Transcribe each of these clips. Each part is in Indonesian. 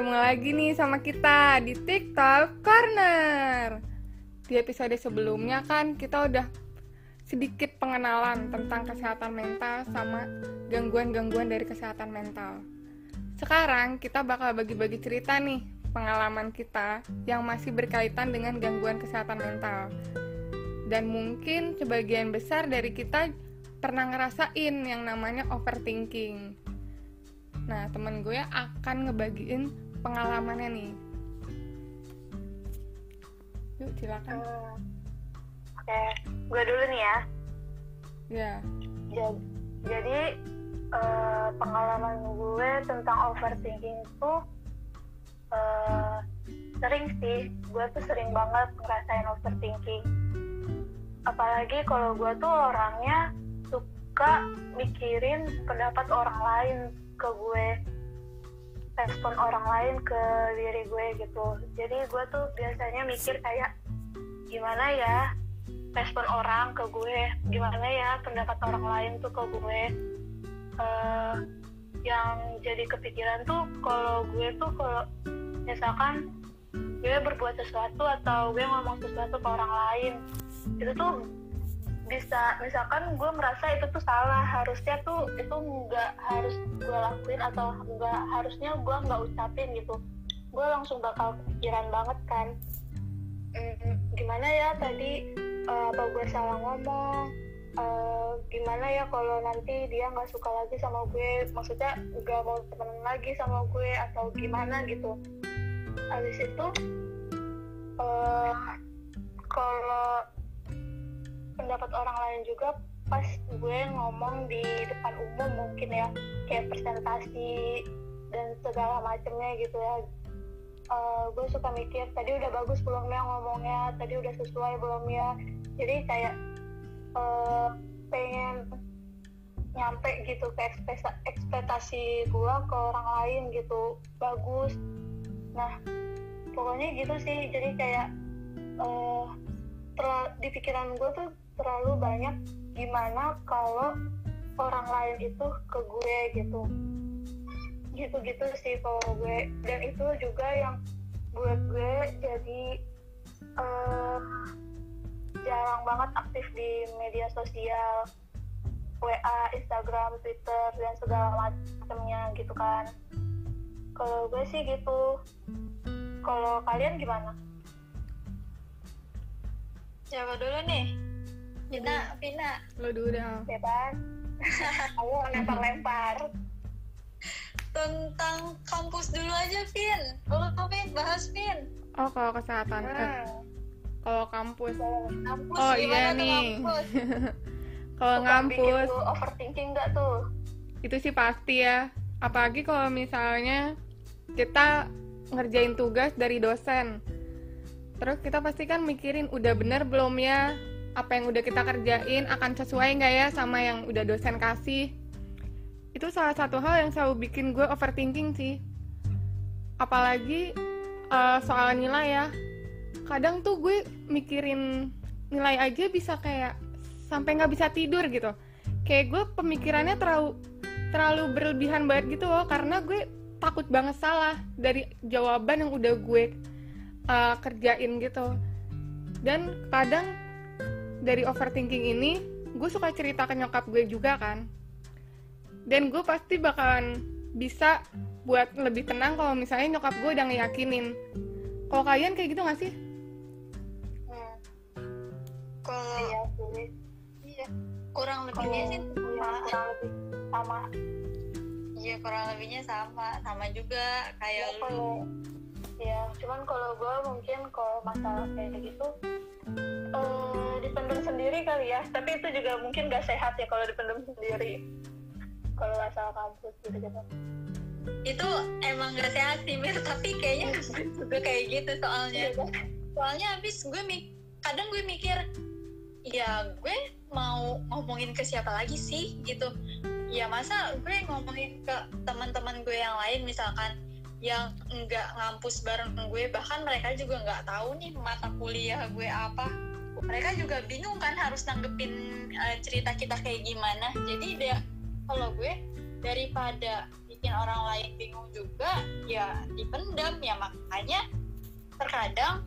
ketemu lagi nih sama kita di TikTok Corner. Di episode sebelumnya kan kita udah sedikit pengenalan tentang kesehatan mental sama gangguan-gangguan dari kesehatan mental. Sekarang kita bakal bagi-bagi cerita nih pengalaman kita yang masih berkaitan dengan gangguan kesehatan mental. Dan mungkin sebagian besar dari kita pernah ngerasain yang namanya overthinking. Nah, temen gue akan ngebagiin pengalamannya nih. Yuk, silakan. Hmm. Oke, gue dulu nih ya. Ya. Jadi, jadi eh, pengalaman gue tentang overthinking itu eh, sering sih. Gue tuh sering banget ngerasain overthinking. Apalagi kalau gue tuh orangnya suka mikirin pendapat orang lain ke gue respon orang lain ke diri gue gitu. Jadi gue tuh biasanya mikir kayak gimana ya respon orang ke gue? Gimana ya pendapat orang lain tuh ke gue? Uh, yang jadi kepikiran tuh kalau gue tuh kalau misalkan gue berbuat sesuatu atau gue ngomong sesuatu ke orang lain itu tuh bisa misalkan gue merasa itu tuh salah harusnya tuh itu nggak harus gue lakuin atau nggak harusnya gue nggak ucapin gitu. Gue langsung bakal pikiran banget kan. Hmm, gimana ya tadi uh, apa gue salah ngomong? Uh, gimana ya kalau nanti dia nggak suka lagi sama gue? Maksudnya nggak mau temenan lagi sama gue atau gimana gitu. Habis itu uh, kalau pendapat orang lain juga pas gue ngomong di depan umum mungkin ya kayak presentasi dan segala macamnya gitu ya. Uh, gue suka mikir tadi udah bagus belum ya ngomongnya? Tadi udah sesuai belum ya? Jadi kayak uh, pengen nyampe gitu ke ekspektasi gue ke orang lain gitu. Bagus. Nah pokoknya gitu sih. Jadi kayak uh, di pikiran gue tuh terlalu banyak gimana kalau orang lain itu ke gue gitu. Gitu-gitu sih kalau gue. Dan itu juga yang buat gue jadi uh, jarang banget aktif di media sosial. WA, Instagram, Twitter dan segala macamnya gitu kan. Kalau gue sih gitu. Kalau kalian gimana? Siapa dulu nih? Vina, Vina. Lo dulu dong. Bebas. Aku lempar-lempar. Tentang kampus dulu aja, Vin. Lo Vin, bahas Vin. Oh, kalau kesehatan. Hmm. Eh, kalau kampus. Kampus oh iya nih. kalau ngampus. overthinking nggak tuh? Itu sih pasti ya. Apalagi kalau misalnya kita ngerjain tugas dari dosen. Terus kita pasti kan mikirin udah bener belum ya apa yang udah kita kerjain akan sesuai nggak ya sama yang udah dosen kasih? Itu salah satu hal yang selalu bikin gue overthinking sih. Apalagi uh, soal nilai ya. Kadang tuh gue mikirin nilai aja bisa kayak sampai nggak bisa tidur gitu. Kayak gue pemikirannya terlalu terlalu berlebihan banget gitu loh karena gue takut banget salah dari jawaban yang udah gue uh, kerjain gitu. Dan kadang dari overthinking ini gue suka cerita ke nyokap gue juga kan. Dan gue pasti bakalan bisa buat lebih tenang kalau misalnya nyokap gue udah ngeyakinin. Kalau kalian kayak gitu gak sih? Hmm. Kalau iya, iya. Kurang lebihnya sih sama. kurang lebih sama. Iya kurang lebihnya sama. Sama juga kayak ya, lu. ya cuman kalau gue mungkin kalau masalah kayak gitu uh, dipendam sendiri kali ya. Tapi itu juga mungkin gak sehat ya kalau dipendam sendiri. Kalau asal kampus gitu gitu. Itu emang gak sehat sih Mir. Tapi kayaknya gue kayak gitu soalnya. Iya, soalnya habis gue mik kadang gue mikir ya gue mau ngomongin ke siapa lagi sih? Gitu. Ya masa gue ngomongin ke teman-teman gue yang lain misalkan yang nggak ngampus bareng gue bahkan mereka juga nggak tahu nih mata kuliah gue apa mereka juga bingung kan harus nanggepin uh, cerita kita kayak gimana. Jadi dia kalau gue daripada bikin orang lain bingung juga ya dipendam ya. Makanya terkadang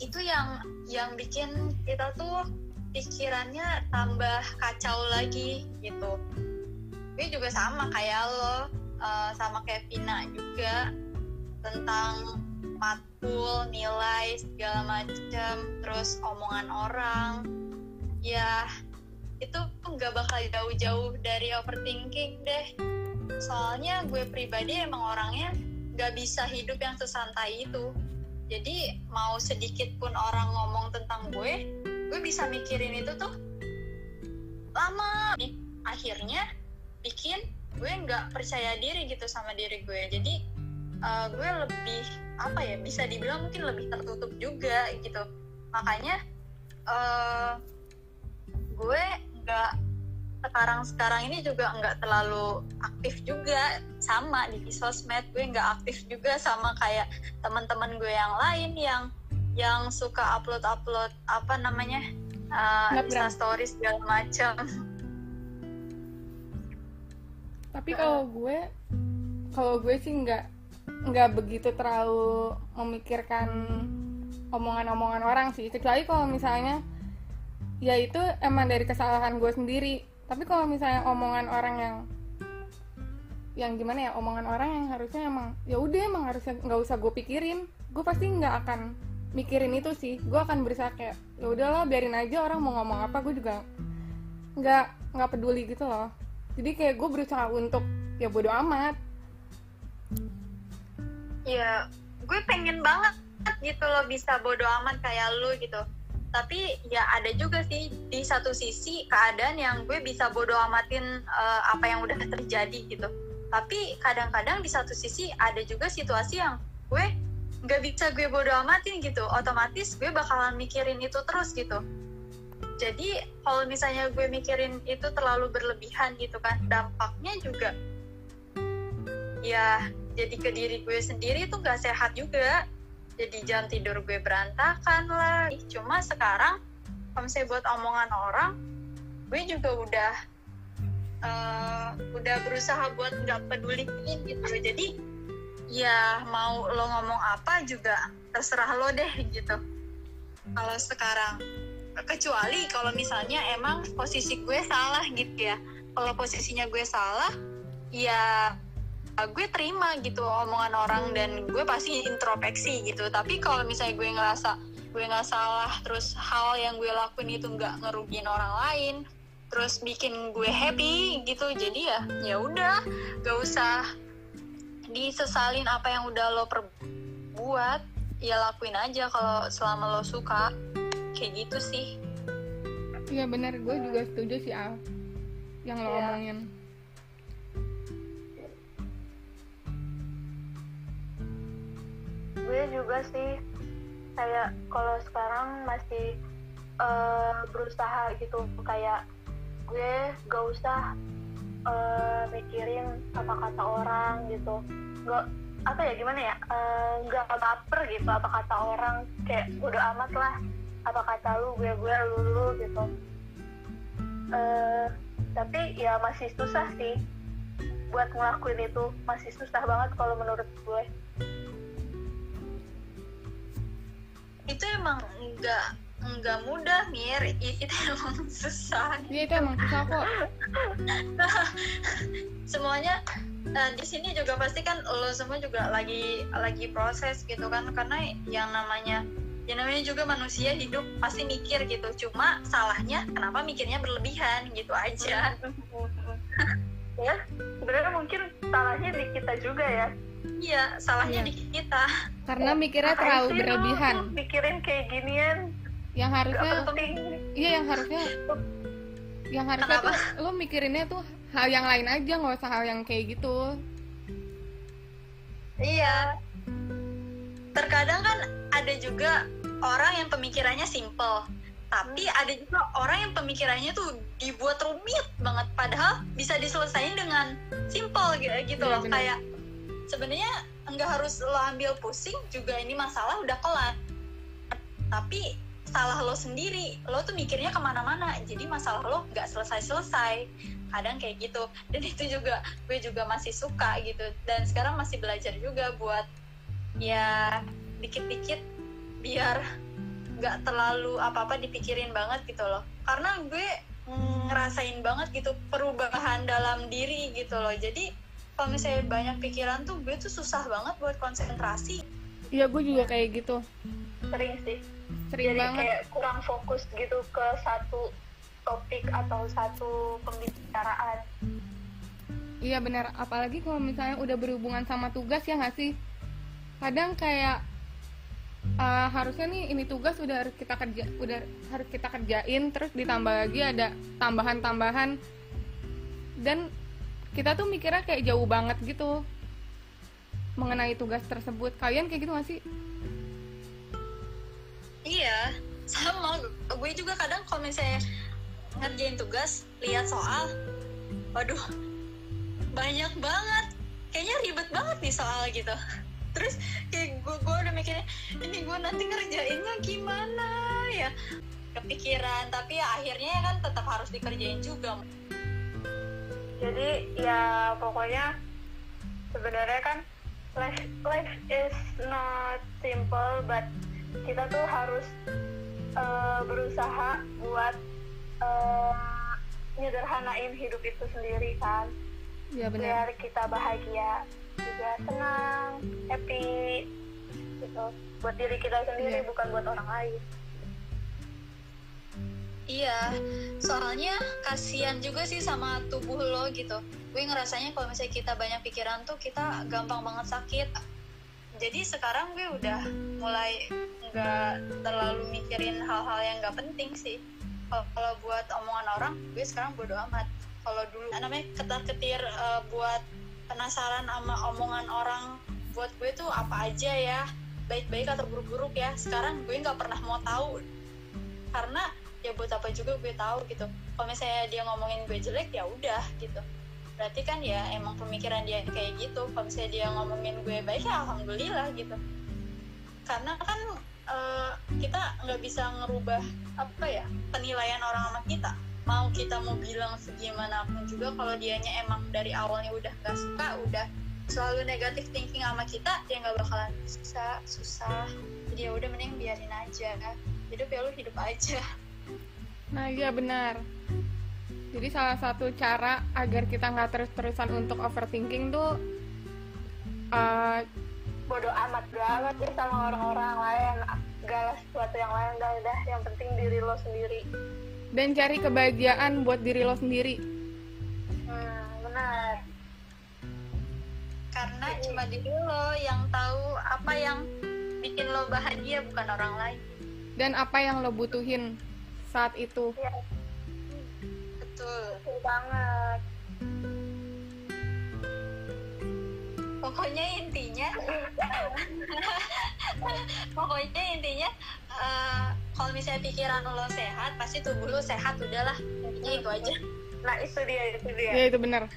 itu yang yang bikin kita tuh pikirannya tambah kacau lagi gitu. Gue juga sama kayak lo uh, sama kayak Vina juga tentang matkul nilai segala macam terus omongan orang ya itu nggak bakal jauh-jauh dari overthinking deh. Soalnya gue pribadi emang orangnya nggak bisa hidup yang sesantai itu. Jadi mau sedikit pun orang ngomong tentang gue gue bisa mikirin itu tuh lama. Akhirnya bikin gue nggak percaya diri gitu sama diri gue. Jadi uh, gue lebih apa ya bisa dibilang mungkin lebih tertutup juga gitu. Makanya uh, gue nggak sekarang sekarang ini juga nggak terlalu aktif juga sama di sosmed. Gue nggak aktif juga sama kayak teman-teman gue yang lain yang yang suka upload upload apa namanya uh, Insta stories segala macam. Tapi kalau gue kalau gue sih nggak nggak begitu terlalu memikirkan omongan-omongan orang sih. Kecuali kalau misalnya ya itu emang dari kesalahan gue sendiri. Tapi kalau misalnya omongan orang yang yang gimana ya omongan orang yang harusnya emang ya udah emang harusnya nggak usah gue pikirin. Gue pasti nggak akan mikirin itu sih. Gue akan berusaha kayak ya udahlah biarin aja orang mau ngomong apa. Gue juga nggak nggak peduli gitu loh. Jadi kayak gue berusaha untuk ya bodo amat ya gue pengen banget gitu loh bisa bodo amat kayak lu gitu. Tapi ya ada juga sih di satu sisi keadaan yang gue bisa bodo amatin uh, apa yang udah terjadi gitu. Tapi kadang-kadang di satu sisi ada juga situasi yang gue nggak bisa gue bodo amatin gitu. Otomatis gue bakalan mikirin itu terus gitu. Jadi kalau misalnya gue mikirin itu terlalu berlebihan gitu kan dampaknya juga ya jadi ke diri gue sendiri tuh gak sehat juga. Jadi jam tidur gue berantakan lah. Cuma sekarang kalau misalnya buat omongan orang gue juga udah uh, udah berusaha buat nggak peduliin gitu. Jadi ya mau lo ngomong apa juga terserah lo deh gitu. Kalau sekarang kecuali kalau misalnya emang posisi gue salah gitu ya. Kalau posisinya gue salah ya gue terima gitu omongan orang dan gue pasti introspeksi gitu. Tapi kalau misalnya gue ngerasa gue nggak salah terus hal yang gue lakuin itu nggak ngerugiin orang lain terus bikin gue happy gitu jadi ya ya udah gak usah disesalin apa yang udah lo perbuat ya lakuin aja kalau selama lo suka. Kayak gitu sih. Iya benar gue juga setuju sih Al. Yang lo ya. omongin gue juga sih. Kayak kalau sekarang masih uh, berusaha gitu. Kayak gue gak usah uh, mikirin apa kata orang gitu. Gak apa ya gimana ya? Uh, nggak baper gitu apa kata orang. Kayak udah amat lah apa kata lu gue gue lu lu gitu. Uh, tapi ya masih susah sih buat ngelakuin itu. Masih susah banget kalau menurut gue itu emang enggak enggak mudah mir. Itu emang susah. Iya itu emang susah kok. Semuanya nah, di sini juga pasti kan lo semua juga lagi lagi proses gitu kan. Karena yang namanya yang namanya juga manusia hidup pasti mikir gitu. Cuma salahnya kenapa mikirnya berlebihan gitu aja. Ya sebenarnya mungkin salahnya di kita juga ya iya salahnya iya. di kita karena mikirnya terlalu berlebihan mikirin kayak ginian yang harusnya iya yang harusnya yang harusnya Kenapa? tuh lo mikirinnya tuh hal yang lain aja nggak usah hal yang kayak gitu iya terkadang kan ada juga orang yang pemikirannya simple tapi hmm. ada juga orang yang pemikirannya tuh dibuat rumit banget padahal bisa diselesaikan dengan simple gitu, gitu ya, loh bener. kayak sebenarnya nggak harus lo ambil pusing juga ini masalah udah kelar. Tapi salah lo sendiri lo tuh mikirnya ke mana-mana jadi masalah lo nggak selesai-selesai. Kadang kayak gitu. Dan itu juga gue juga masih suka gitu. Dan sekarang masih belajar juga buat ya dikit-dikit biar nggak terlalu apa-apa dipikirin banget gitu loh. Karena gue ngerasain banget gitu perubahan dalam diri gitu loh. Jadi kalau misalnya banyak pikiran tuh gue tuh susah banget buat konsentrasi. Iya gue juga kayak gitu. Sering sih. Sering jadi banget. kayak kurang fokus gitu ke satu topik atau satu pembicaraan. Iya benar apalagi kalau misalnya udah berhubungan sama tugas ya nggak sih? Kadang kayak uh, harusnya nih ini tugas udah harus kita kerja udah harus kita kerjain terus ditambah lagi ada tambahan-tambahan. Dan kita tuh mikirnya kayak jauh banget gitu mengenai tugas tersebut. Kalian kayak gitu gak sih? Iya sama. Gue juga kadang kalau misalnya ngerjain tugas lihat soal waduh banyak banget. Kayaknya ribet banget nih soal gitu. Terus kayak gue gue udah mikirnya ini gue nanti ngerjainnya gimana ya? Kepikiran tapi ya akhirnya kan tetap harus dikerjain juga jadi ya pokoknya sebenarnya kan life life is not simple but kita tuh harus uh, berusaha buat uh, nyederhanain hidup itu sendiri kan. Ya benar. Biar kita bahagia juga senang happy gitu. Buat diri kita sendiri Iya. bukan buat orang lain. Iya, soalnya kasihan juga sih sama tubuh lo gitu. Gue ngerasanya kalau misalnya kita banyak pikiran tuh kita gampang banget sakit. Jadi sekarang gue udah mulai nggak terlalu mikirin hal-hal yang nggak penting sih. Kalau buat omongan orang, gue sekarang bodo amat. Kalau dulu namanya ketar-ketir eh, buat penasaran sama omongan orang, buat gue tuh apa aja ya, baik-baik atau buruk-buruk ya. Sekarang gue nggak pernah mau tahu karena ya buat apa juga gue tahu gitu. Kalau misalnya dia ngomongin gue jelek ya udah gitu. Berarti kan ya emang pemikiran dia kayak gitu. Kalau misalnya dia ngomongin gue baik ya alhamdulillah gitu. Karena kan eh, kita nggak bisa ngerubah apa ya penilaian orang sama kita. Mau kita mau bilang segimanapun juga kalau dianya emang dari awalnya udah nggak suka udah selalu negatif thinking sama kita dia nggak bakalan bisa susah. Jadi ya udah mending biarin aja. Hidup ya lu hidup aja Nah iya benar. Jadi salah satu cara agar kita nggak terus-terusan untuk overthinking tuh uh, bodoh amat banget ya sama orang-orang lain. Segala sesuatu yang lain dah dah yang penting diri lo sendiri. dan cari kebahagiaan buat diri lo sendiri. hmm, benar. Karena cuma diri lo yang tahu apa yang bikin lo bahagia bukan orang lain. Dan apa yang lo butuhin saat itu. ya betul. Betul banget. Pokoknya intinya pokoknya intinya eh, kalau misalnya pikiran lo sehat pasti tubuh lo sehat udahlah. Intinya itu aja. Nah itu dia itu dia. Ya itu benar.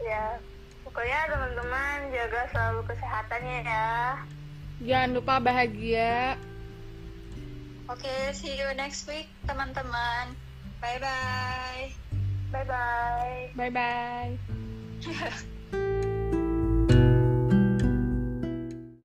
ya pokoknya teman-teman jaga selalu kesehatannya ya. Jangan lupa bahagia. Oke see you next week teman-teman. Bye bye bye bye Bye bye.